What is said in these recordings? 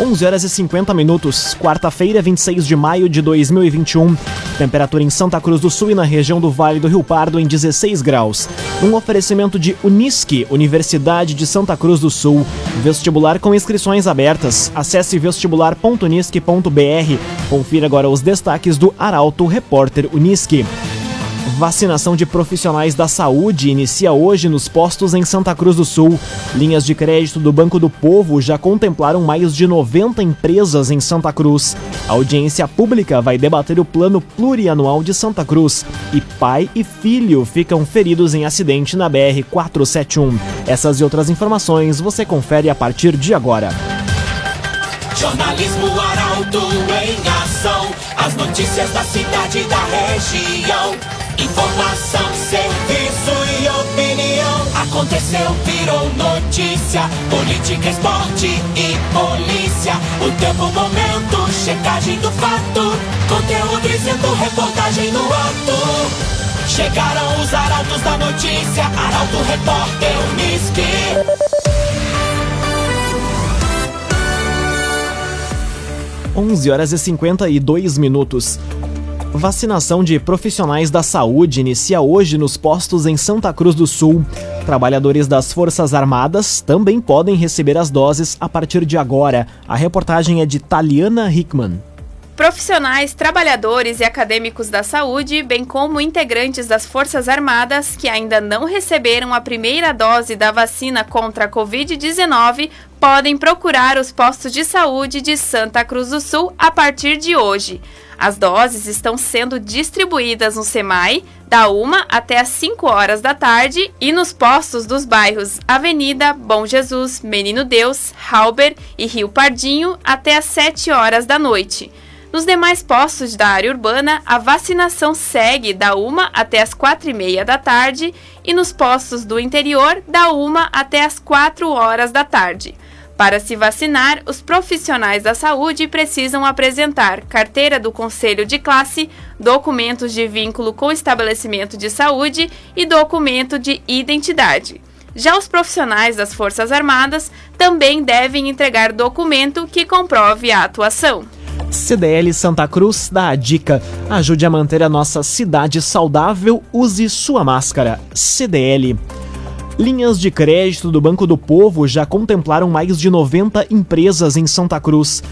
11 horas e 50 minutos, quarta-feira, 26 de maio de 2021. Temperatura em Santa Cruz do Sul e na região do Vale do Rio Pardo em 16 graus. Um oferecimento de Unisque, Universidade de Santa Cruz do Sul. Vestibular com inscrições abertas. Acesse vestibular.unisque.br. Confira agora os destaques do Arauto Repórter Unisque. Vacinação de profissionais da saúde inicia hoje nos postos em Santa Cruz do Sul. Linhas de crédito do Banco do Povo já contemplaram mais de 90 empresas em Santa Cruz. A audiência pública vai debater o plano plurianual de Santa Cruz. E pai e filho ficam feridos em acidente na BR 471. Essas e outras informações você confere a partir de agora. Jornalismo Arauto em ação. As notícias da cidade e da região. Informação, serviço e opinião. Aconteceu, virou notícia. Política, esporte e polícia. O tempo, momento, checagem do fato. Conteúdo dizendo, reportagem no ato. Chegaram os arautos da notícia. Arauto, repórter, Unisque. 11 horas e 52 minutos. Vacinação de profissionais da saúde inicia hoje nos postos em Santa Cruz do Sul. Trabalhadores das Forças Armadas também podem receber as doses a partir de agora. A reportagem é de Taliana Hickman. Profissionais, trabalhadores e acadêmicos da saúde, bem como integrantes das Forças Armadas que ainda não receberam a primeira dose da vacina contra a Covid-19, podem procurar os postos de saúde de Santa Cruz do Sul a partir de hoje. As doses estão sendo distribuídas no SEMAI, da 1 até as 5 horas da tarde, e nos postos dos bairros Avenida, Bom Jesus, Menino Deus, Halber e Rio Pardinho até as 7 horas da noite. Nos demais postos da área urbana, a vacinação segue da 1 até as 4 e meia da tarde e nos postos do interior, da 1 até as 4 horas da tarde. Para se vacinar, os profissionais da saúde precisam apresentar carteira do conselho de classe, documentos de vínculo com o estabelecimento de saúde e documento de identidade. Já os profissionais das Forças Armadas também devem entregar documento que comprove a atuação. CDL Santa Cruz dá a dica: ajude a manter a nossa cidade saudável, use sua máscara. CDL. Linhas de crédito do Banco do Povo já contemplaram mais de 90 empresas em Santa Cruz.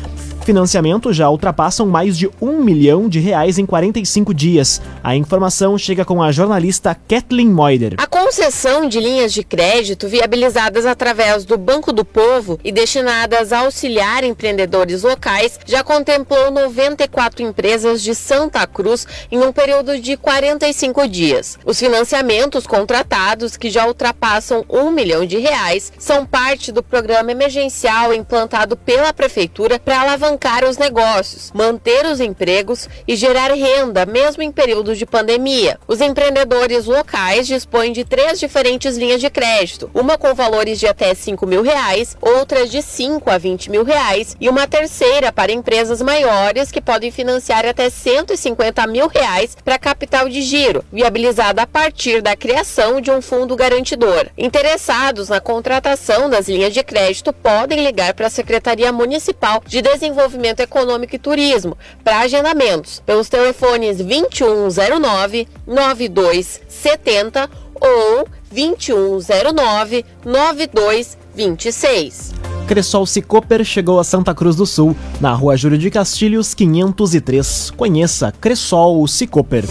Financiamentos já ultrapassam mais de um milhão de reais em 45 dias. A informação chega com a jornalista Kathleen Moider. A concessão de linhas de crédito viabilizadas através do Banco do Povo e destinadas a auxiliar empreendedores locais já contemplou 94 empresas de Santa Cruz em um período de 45 dias. Os financiamentos contratados, que já ultrapassam um milhão de reais, são parte do programa emergencial implantado pela Prefeitura para alavancar alavancar os negócios, manter os empregos e gerar renda, mesmo em períodos de pandemia. Os empreendedores locais dispõem de três diferentes linhas de crédito, uma com valores de até 5 mil reais, outra de 5 a 20 mil reais e uma terceira para empresas maiores que podem financiar até 150 mil reais para capital de giro, viabilizada a partir da criação de um fundo garantidor. Interessados na contratação das linhas de crédito podem ligar para a Secretaria Municipal de Desenvolvimento Desenvolvimento Econômico e Turismo para agendamentos pelos telefones 2109 9270 ou 2109 9226. Cressol Cicoper chegou a Santa Cruz do Sul, na rua Júlio de Castilhos, 503. Conheça Cressol Cicoper.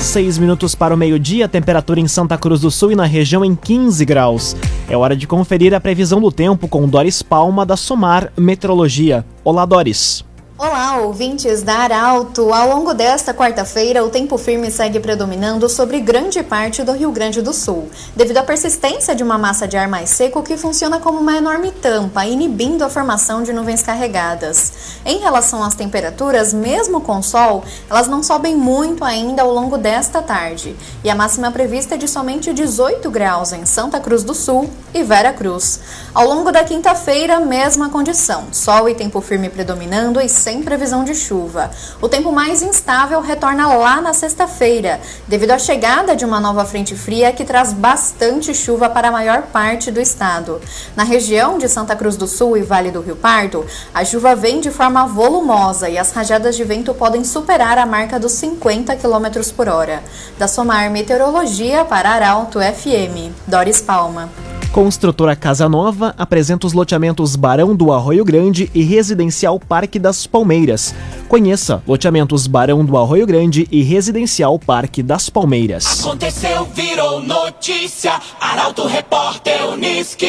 6 minutos para o meio-dia, temperatura em Santa Cruz do Sul e na região em 15 graus. É hora de conferir a previsão do tempo com Doris Palma da Somar Metrologia. Olá, Doris. Olá, ouvintes da Arauto! Ao longo desta quarta-feira, o tempo firme segue predominando sobre grande parte do Rio Grande do Sul, devido à persistência de uma massa de ar mais seco que funciona como uma enorme tampa, inibindo a formação de nuvens carregadas. Em relação às temperaturas, mesmo com sol, elas não sobem muito ainda ao longo desta tarde, e a máxima prevista é de somente 18 graus em Santa Cruz do Sul e Vera Cruz. Ao longo da quinta-feira, mesma condição, sol e tempo firme predominando e sem sem previsão de chuva. O tempo mais instável retorna lá na sexta-feira, devido à chegada de uma nova frente fria que traz bastante chuva para a maior parte do estado. Na região de Santa Cruz do Sul e Vale do Rio Pardo, a chuva vem de forma volumosa e as rajadas de vento podem superar a marca dos 50 km por hora. Da Somar Meteorologia para Arauto FM, Doris Palma. Construtora Casa Nova apresenta os loteamentos Barão do Arroio Grande e Residencial Parque das Palmeiras. Conheça loteamentos Barão do Arroio Grande e Residencial Parque das Palmeiras. Aconteceu, virou notícia. Arauto Repórter Uniski.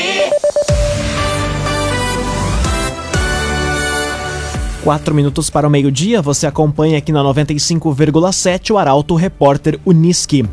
Quatro minutos para o meio-dia, você acompanha aqui na 95,7 o Arauto Repórter Uniski.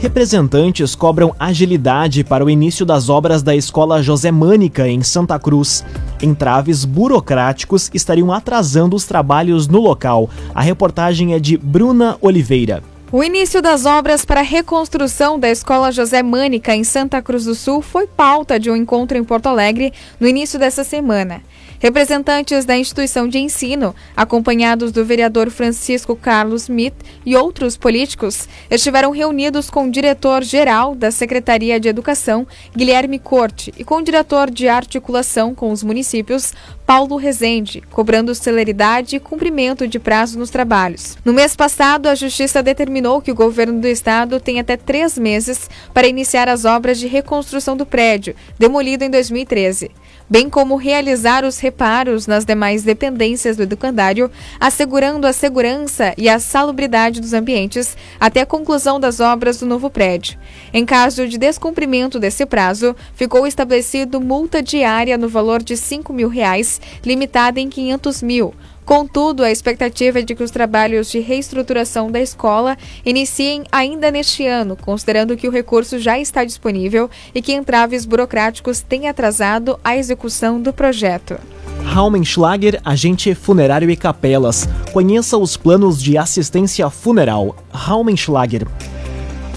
Representantes cobram agilidade para o início das obras da Escola José Mânica, em Santa Cruz. Entraves burocráticos estariam atrasando os trabalhos no local. A reportagem é de Bruna Oliveira. O início das obras para a reconstrução da Escola José Mânica em Santa Cruz do Sul foi pauta de um encontro em Porto Alegre no início dessa semana. Representantes da instituição de ensino, acompanhados do vereador Francisco Carlos Smith e outros políticos, estiveram reunidos com o diretor-geral da Secretaria de Educação, Guilherme Corte, e com o diretor de articulação com os municípios, Paulo Rezende, cobrando celeridade e cumprimento de prazo nos trabalhos. No mês passado, a Justiça determinou que o governo do estado tem até três meses para iniciar as obras de reconstrução do prédio, demolido em 2013 bem como realizar os reparos nas demais dependências do educandário, assegurando a segurança e a salubridade dos ambientes até a conclusão das obras do novo prédio. Em caso de descumprimento desse prazo, ficou estabelecido multa diária no valor de 5 mil reais, limitada em 500 mil, Contudo, a expectativa é de que os trabalhos de reestruturação da escola iniciem ainda neste ano, considerando que o recurso já está disponível e que entraves burocráticos têm atrasado a execução do projeto. Raumenschlager, agente funerário e capelas. Conheça os planos de assistência funeral. Raumenschlager.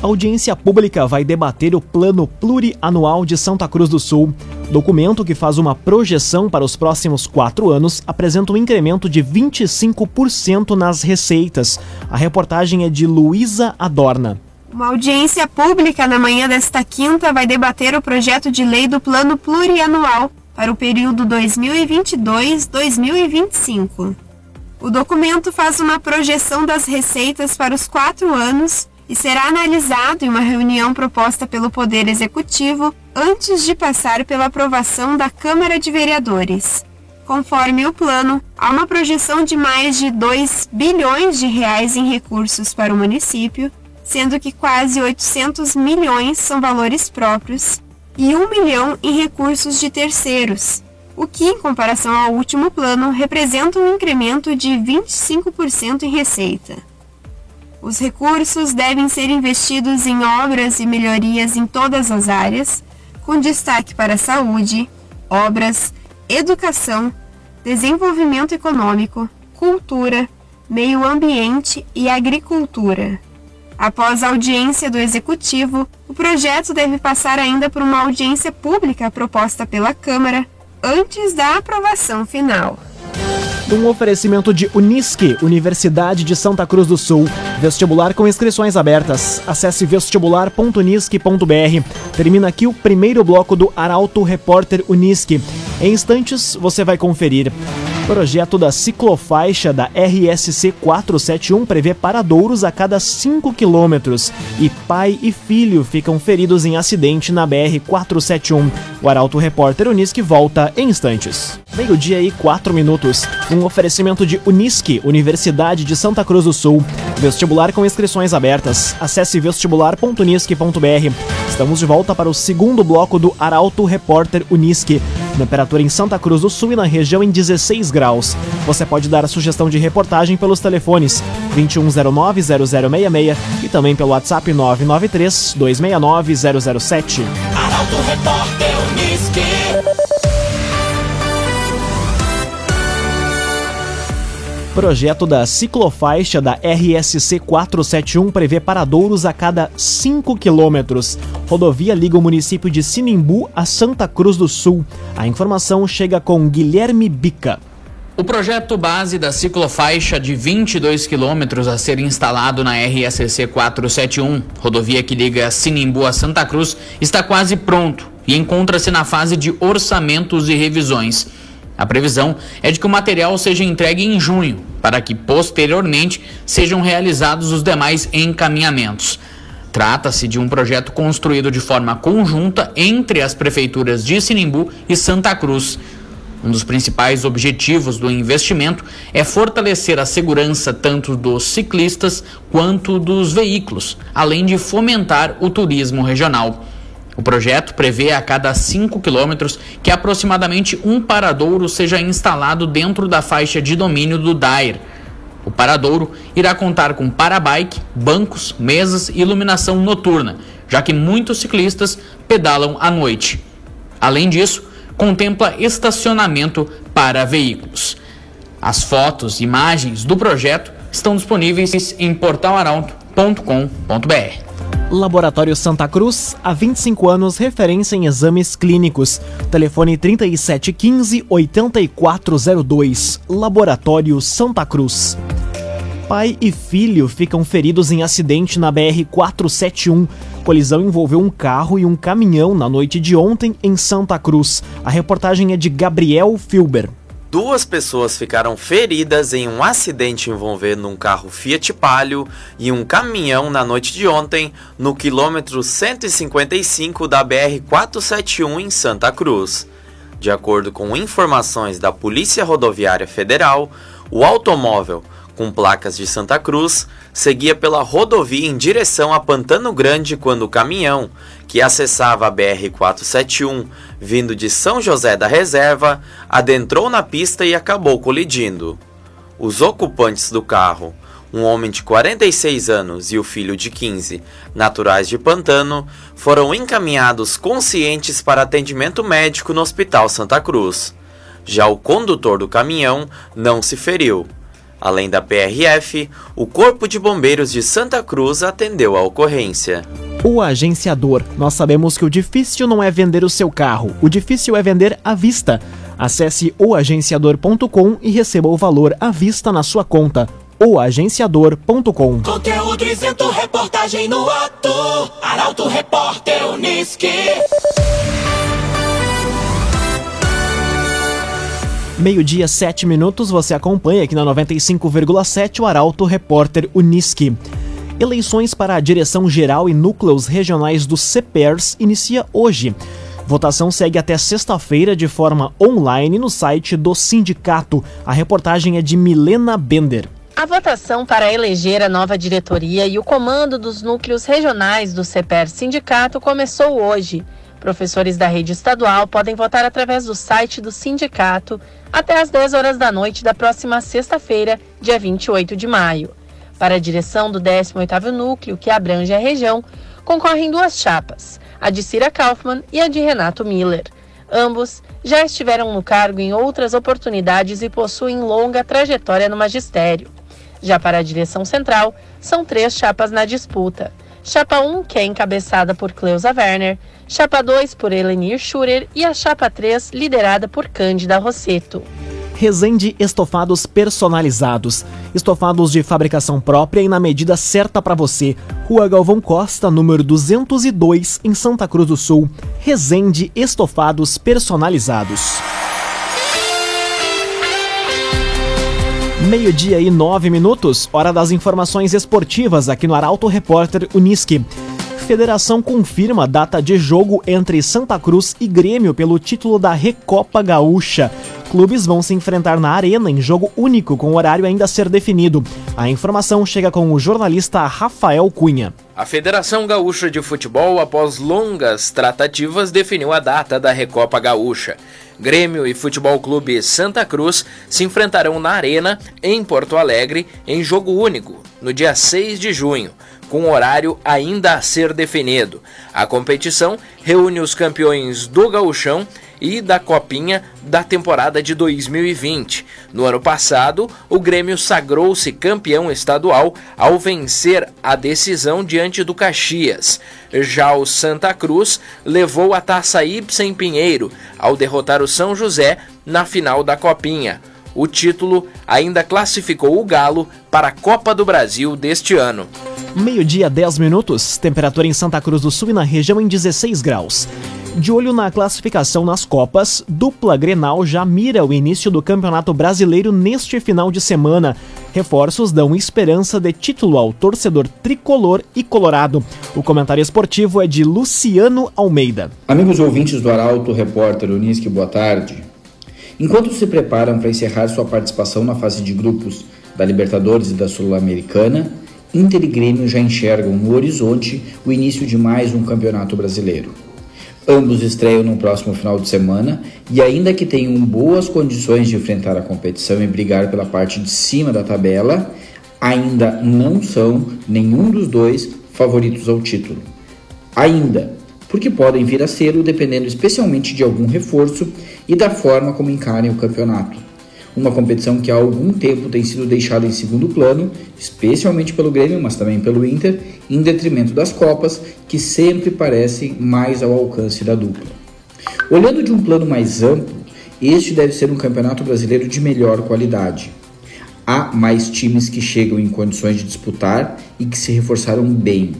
A audiência pública vai debater o Plano Plurianual de Santa Cruz do Sul. Documento que faz uma projeção para os próximos quatro anos apresenta um incremento de 25% nas receitas. A reportagem é de Luísa Adorna. Uma audiência pública na manhã desta quinta vai debater o projeto de lei do Plano Plurianual para o período 2022-2025. O documento faz uma projeção das receitas para os quatro anos e será analisado em uma reunião proposta pelo Poder Executivo antes de passar pela aprovação da Câmara de Vereadores. Conforme o plano, há uma projeção de mais de 2 bilhões de reais em recursos para o município, sendo que quase 800 milhões são valores próprios e 1 milhão em recursos de terceiros, o que, em comparação ao último plano, representa um incremento de 25% em receita. Os recursos devem ser investidos em obras e melhorias em todas as áreas, com destaque para saúde, obras, educação, desenvolvimento econômico, cultura, meio ambiente e agricultura. Após a audiência do Executivo, o projeto deve passar ainda por uma audiência pública proposta pela Câmara antes da aprovação final. Um oferecimento de Unisque, Universidade de Santa Cruz do Sul. Vestibular com inscrições abertas. Acesse vestibular.unisque.br. Termina aqui o primeiro bloco do Arauto Repórter Unisque. Em instantes, você vai conferir. Projeto da ciclofaixa da RSC 471 prevê paradouros a cada 5 quilômetros e pai e filho ficam feridos em acidente na BR 471. O Arauto Repórter Unisque volta em instantes. Meio-dia e 4 minutos. Um oferecimento de Unisque, Universidade de Santa Cruz do Sul. Vestibular com inscrições abertas. Acesse vestibular.unisque.br. Estamos de volta para o segundo bloco do Arauto Repórter Unisque. Temperatura em Santa Cruz do Sul e na região em 16 graus. Você pode dar a sugestão de reportagem pelos telefones 2109-0066 e também pelo WhatsApp 993-269-007. Arauto Repórter Uniski. Projeto da ciclofaixa da RSC 471 prevê paradouros a cada 5 quilômetros. Rodovia liga o município de Sinimbu a Santa Cruz do Sul. A informação chega com Guilherme Bica. O projeto base da ciclofaixa de 22 quilômetros a ser instalado na RSC 471, rodovia que liga Sinimbu a Santa Cruz, está quase pronto e encontra-se na fase de orçamentos e revisões. A previsão é de que o material seja entregue em junho, para que posteriormente sejam realizados os demais encaminhamentos. Trata-se de um projeto construído de forma conjunta entre as prefeituras de Sinimbu e Santa Cruz. Um dos principais objetivos do investimento é fortalecer a segurança tanto dos ciclistas quanto dos veículos, além de fomentar o turismo regional. O projeto prevê a cada 5 quilômetros que aproximadamente um paradouro seja instalado dentro da faixa de domínio do DAIR. O paradouro irá contar com parabike, bancos, mesas e iluminação noturna, já que muitos ciclistas pedalam à noite. Além disso, contempla estacionamento para veículos. As fotos e imagens do projeto estão disponíveis em portalaralto.com.br. Laboratório Santa Cruz, há 25 anos, referência em exames clínicos. Telefone 3715-8402. Laboratório Santa Cruz. Pai e filho ficam feridos em acidente na BR-471. Colisão envolveu um carro e um caminhão na noite de ontem em Santa Cruz. A reportagem é de Gabriel Filber. Duas pessoas ficaram feridas em um acidente envolvendo um carro Fiat Palio e um caminhão na noite de ontem, no quilômetro 155 da BR-471 em Santa Cruz. De acordo com informações da Polícia Rodoviária Federal, o automóvel com placas de Santa Cruz, seguia pela rodovia em direção a Pantano Grande quando o caminhão, que acessava a BR-471, vindo de São José da Reserva, adentrou na pista e acabou colidindo. Os ocupantes do carro, um homem de 46 anos e o filho de 15, naturais de Pantano, foram encaminhados conscientes para atendimento médico no Hospital Santa Cruz. Já o condutor do caminhão não se feriu. Além da PRF, o Corpo de Bombeiros de Santa Cruz atendeu a ocorrência. O agenciador. Nós sabemos que o difícil não é vender o seu carro, o difícil é vender à vista. Acesse oagenciador.com e receba o valor à vista na sua conta. oagenciador.com Conteúdo isento, reportagem no ato. Arauto Repórter Uniski. Meio-dia, 7 minutos, você acompanha aqui na 95,7 o Arauto Repórter Uniski. Eleições para a direção geral e núcleos regionais do CEPERS inicia hoje. Votação segue até sexta-feira de forma online no site do sindicato. A reportagem é de Milena Bender. A votação para eleger a nova diretoria e o comando dos núcleos regionais do CEPER Sindicato começou hoje. Professores da rede estadual podem votar através do site do sindicato até às 10 horas da noite da próxima sexta-feira, dia 28 de maio. Para a direção do 18º Núcleo, que abrange a região, concorrem duas chapas, a de Cira Kaufmann e a de Renato Miller. Ambos já estiveram no cargo em outras oportunidades e possuem longa trajetória no magistério. Já para a direção central, são três chapas na disputa. Chapa 1, que é encabeçada por Cleusa Werner, Chapa 2 por Elenir Schurer e a Chapa 3, liderada por Cândida Rosseto. Resende Estofados Personalizados. Estofados de fabricação própria e na medida certa para você. Rua Galvão Costa, número 202, em Santa Cruz do Sul. Resende Estofados Personalizados. Meio-dia e nove minutos, hora das informações esportivas aqui no Arauto Repórter Uniski. Federação confirma data de jogo entre Santa Cruz e Grêmio pelo título da Recopa Gaúcha. Clubes vão se enfrentar na arena em jogo único com horário ainda a ser definido. A informação chega com o jornalista Rafael Cunha. A Federação Gaúcha de Futebol, após longas tratativas, definiu a data da Recopa Gaúcha. Grêmio e Futebol Clube Santa Cruz se enfrentarão na Arena, em Porto Alegre, em jogo único, no dia 6 de junho com horário ainda a ser definido. A competição reúne os campeões do Gauchão e da Copinha da temporada de 2020. No ano passado, o Grêmio sagrou-se campeão estadual ao vencer a decisão diante do Caxias. Já o Santa Cruz levou a taça Ibsen Pinheiro ao derrotar o São José na final da Copinha. O título ainda classificou o Galo para a Copa do Brasil deste ano. Meio-dia, 10 minutos, temperatura em Santa Cruz do Sul e na região em 16 graus. De olho na classificação nas Copas, dupla Grenal já mira o início do Campeonato Brasileiro neste final de semana. Reforços dão esperança de título ao torcedor tricolor e colorado. O comentário esportivo é de Luciano Almeida. Amigos ouvintes do Arauto, repórter Unisque, boa tarde. Enquanto se preparam para encerrar sua participação na fase de grupos da Libertadores e da Sul-Americana, Inter e Grêmio já enxergam no horizonte o início de mais um campeonato brasileiro. Ambos estreiam no próximo final de semana e, ainda que tenham boas condições de enfrentar a competição e brigar pela parte de cima da tabela, ainda não são nenhum dos dois favoritos ao título. Ainda, porque podem vir a ser dependendo especialmente de algum reforço e da forma como encarem o campeonato uma competição que há algum tempo tem sido deixada em segundo plano, especialmente pelo Grêmio, mas também pelo Inter, em detrimento das Copas, que sempre parecem mais ao alcance da dupla. Olhando de um plano mais amplo, este deve ser um campeonato brasileiro de melhor qualidade. Há mais times que chegam em condições de disputar e que se reforçaram bem.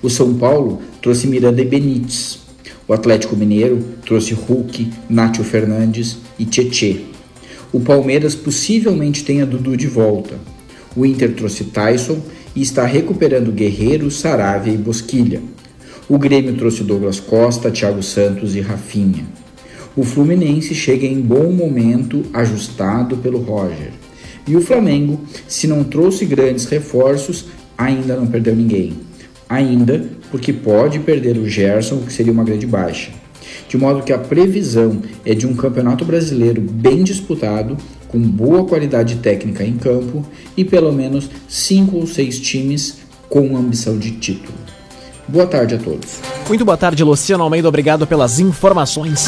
O São Paulo trouxe Miranda e Benítez. O Atlético Mineiro trouxe Hulk, Nátio Fernandes e Tietê. O Palmeiras possivelmente tenha Dudu de volta. O Inter trouxe Tyson e está recuperando Guerreiro, Saravia e Bosquilha. O Grêmio trouxe Douglas Costa, Thiago Santos e Rafinha. O Fluminense chega em bom momento, ajustado pelo Roger. E o Flamengo, se não trouxe grandes reforços, ainda não perdeu ninguém. Ainda porque pode perder o Gerson, que seria uma grande baixa de modo que a previsão é de um campeonato brasileiro bem disputado, com boa qualidade técnica em campo e pelo menos cinco ou seis times com ambição de título. Boa tarde a todos. Muito boa tarde, Luciano Almeida. Obrigado pelas informações.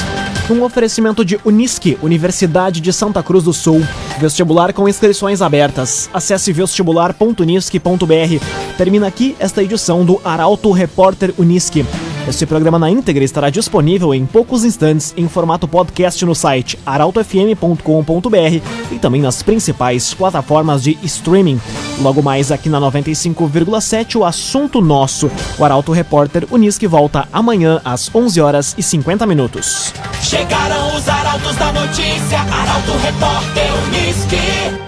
Um oferecimento de Unisque, Universidade de Santa Cruz do Sul. Vestibular com inscrições abertas. Acesse vestibular.unisque.br. Termina aqui esta edição do Arauto Repórter Unisque. Este programa na íntegra estará disponível em poucos instantes em formato podcast no site arautofm.com.br e também nas principais plataformas de streaming. Logo mais aqui na 95,7 o assunto nosso. O Arauto Repórter Unisque volta amanhã às 11 horas e 50 minutos. Chegaram os arautos da notícia, Arauto Repórter Unisque.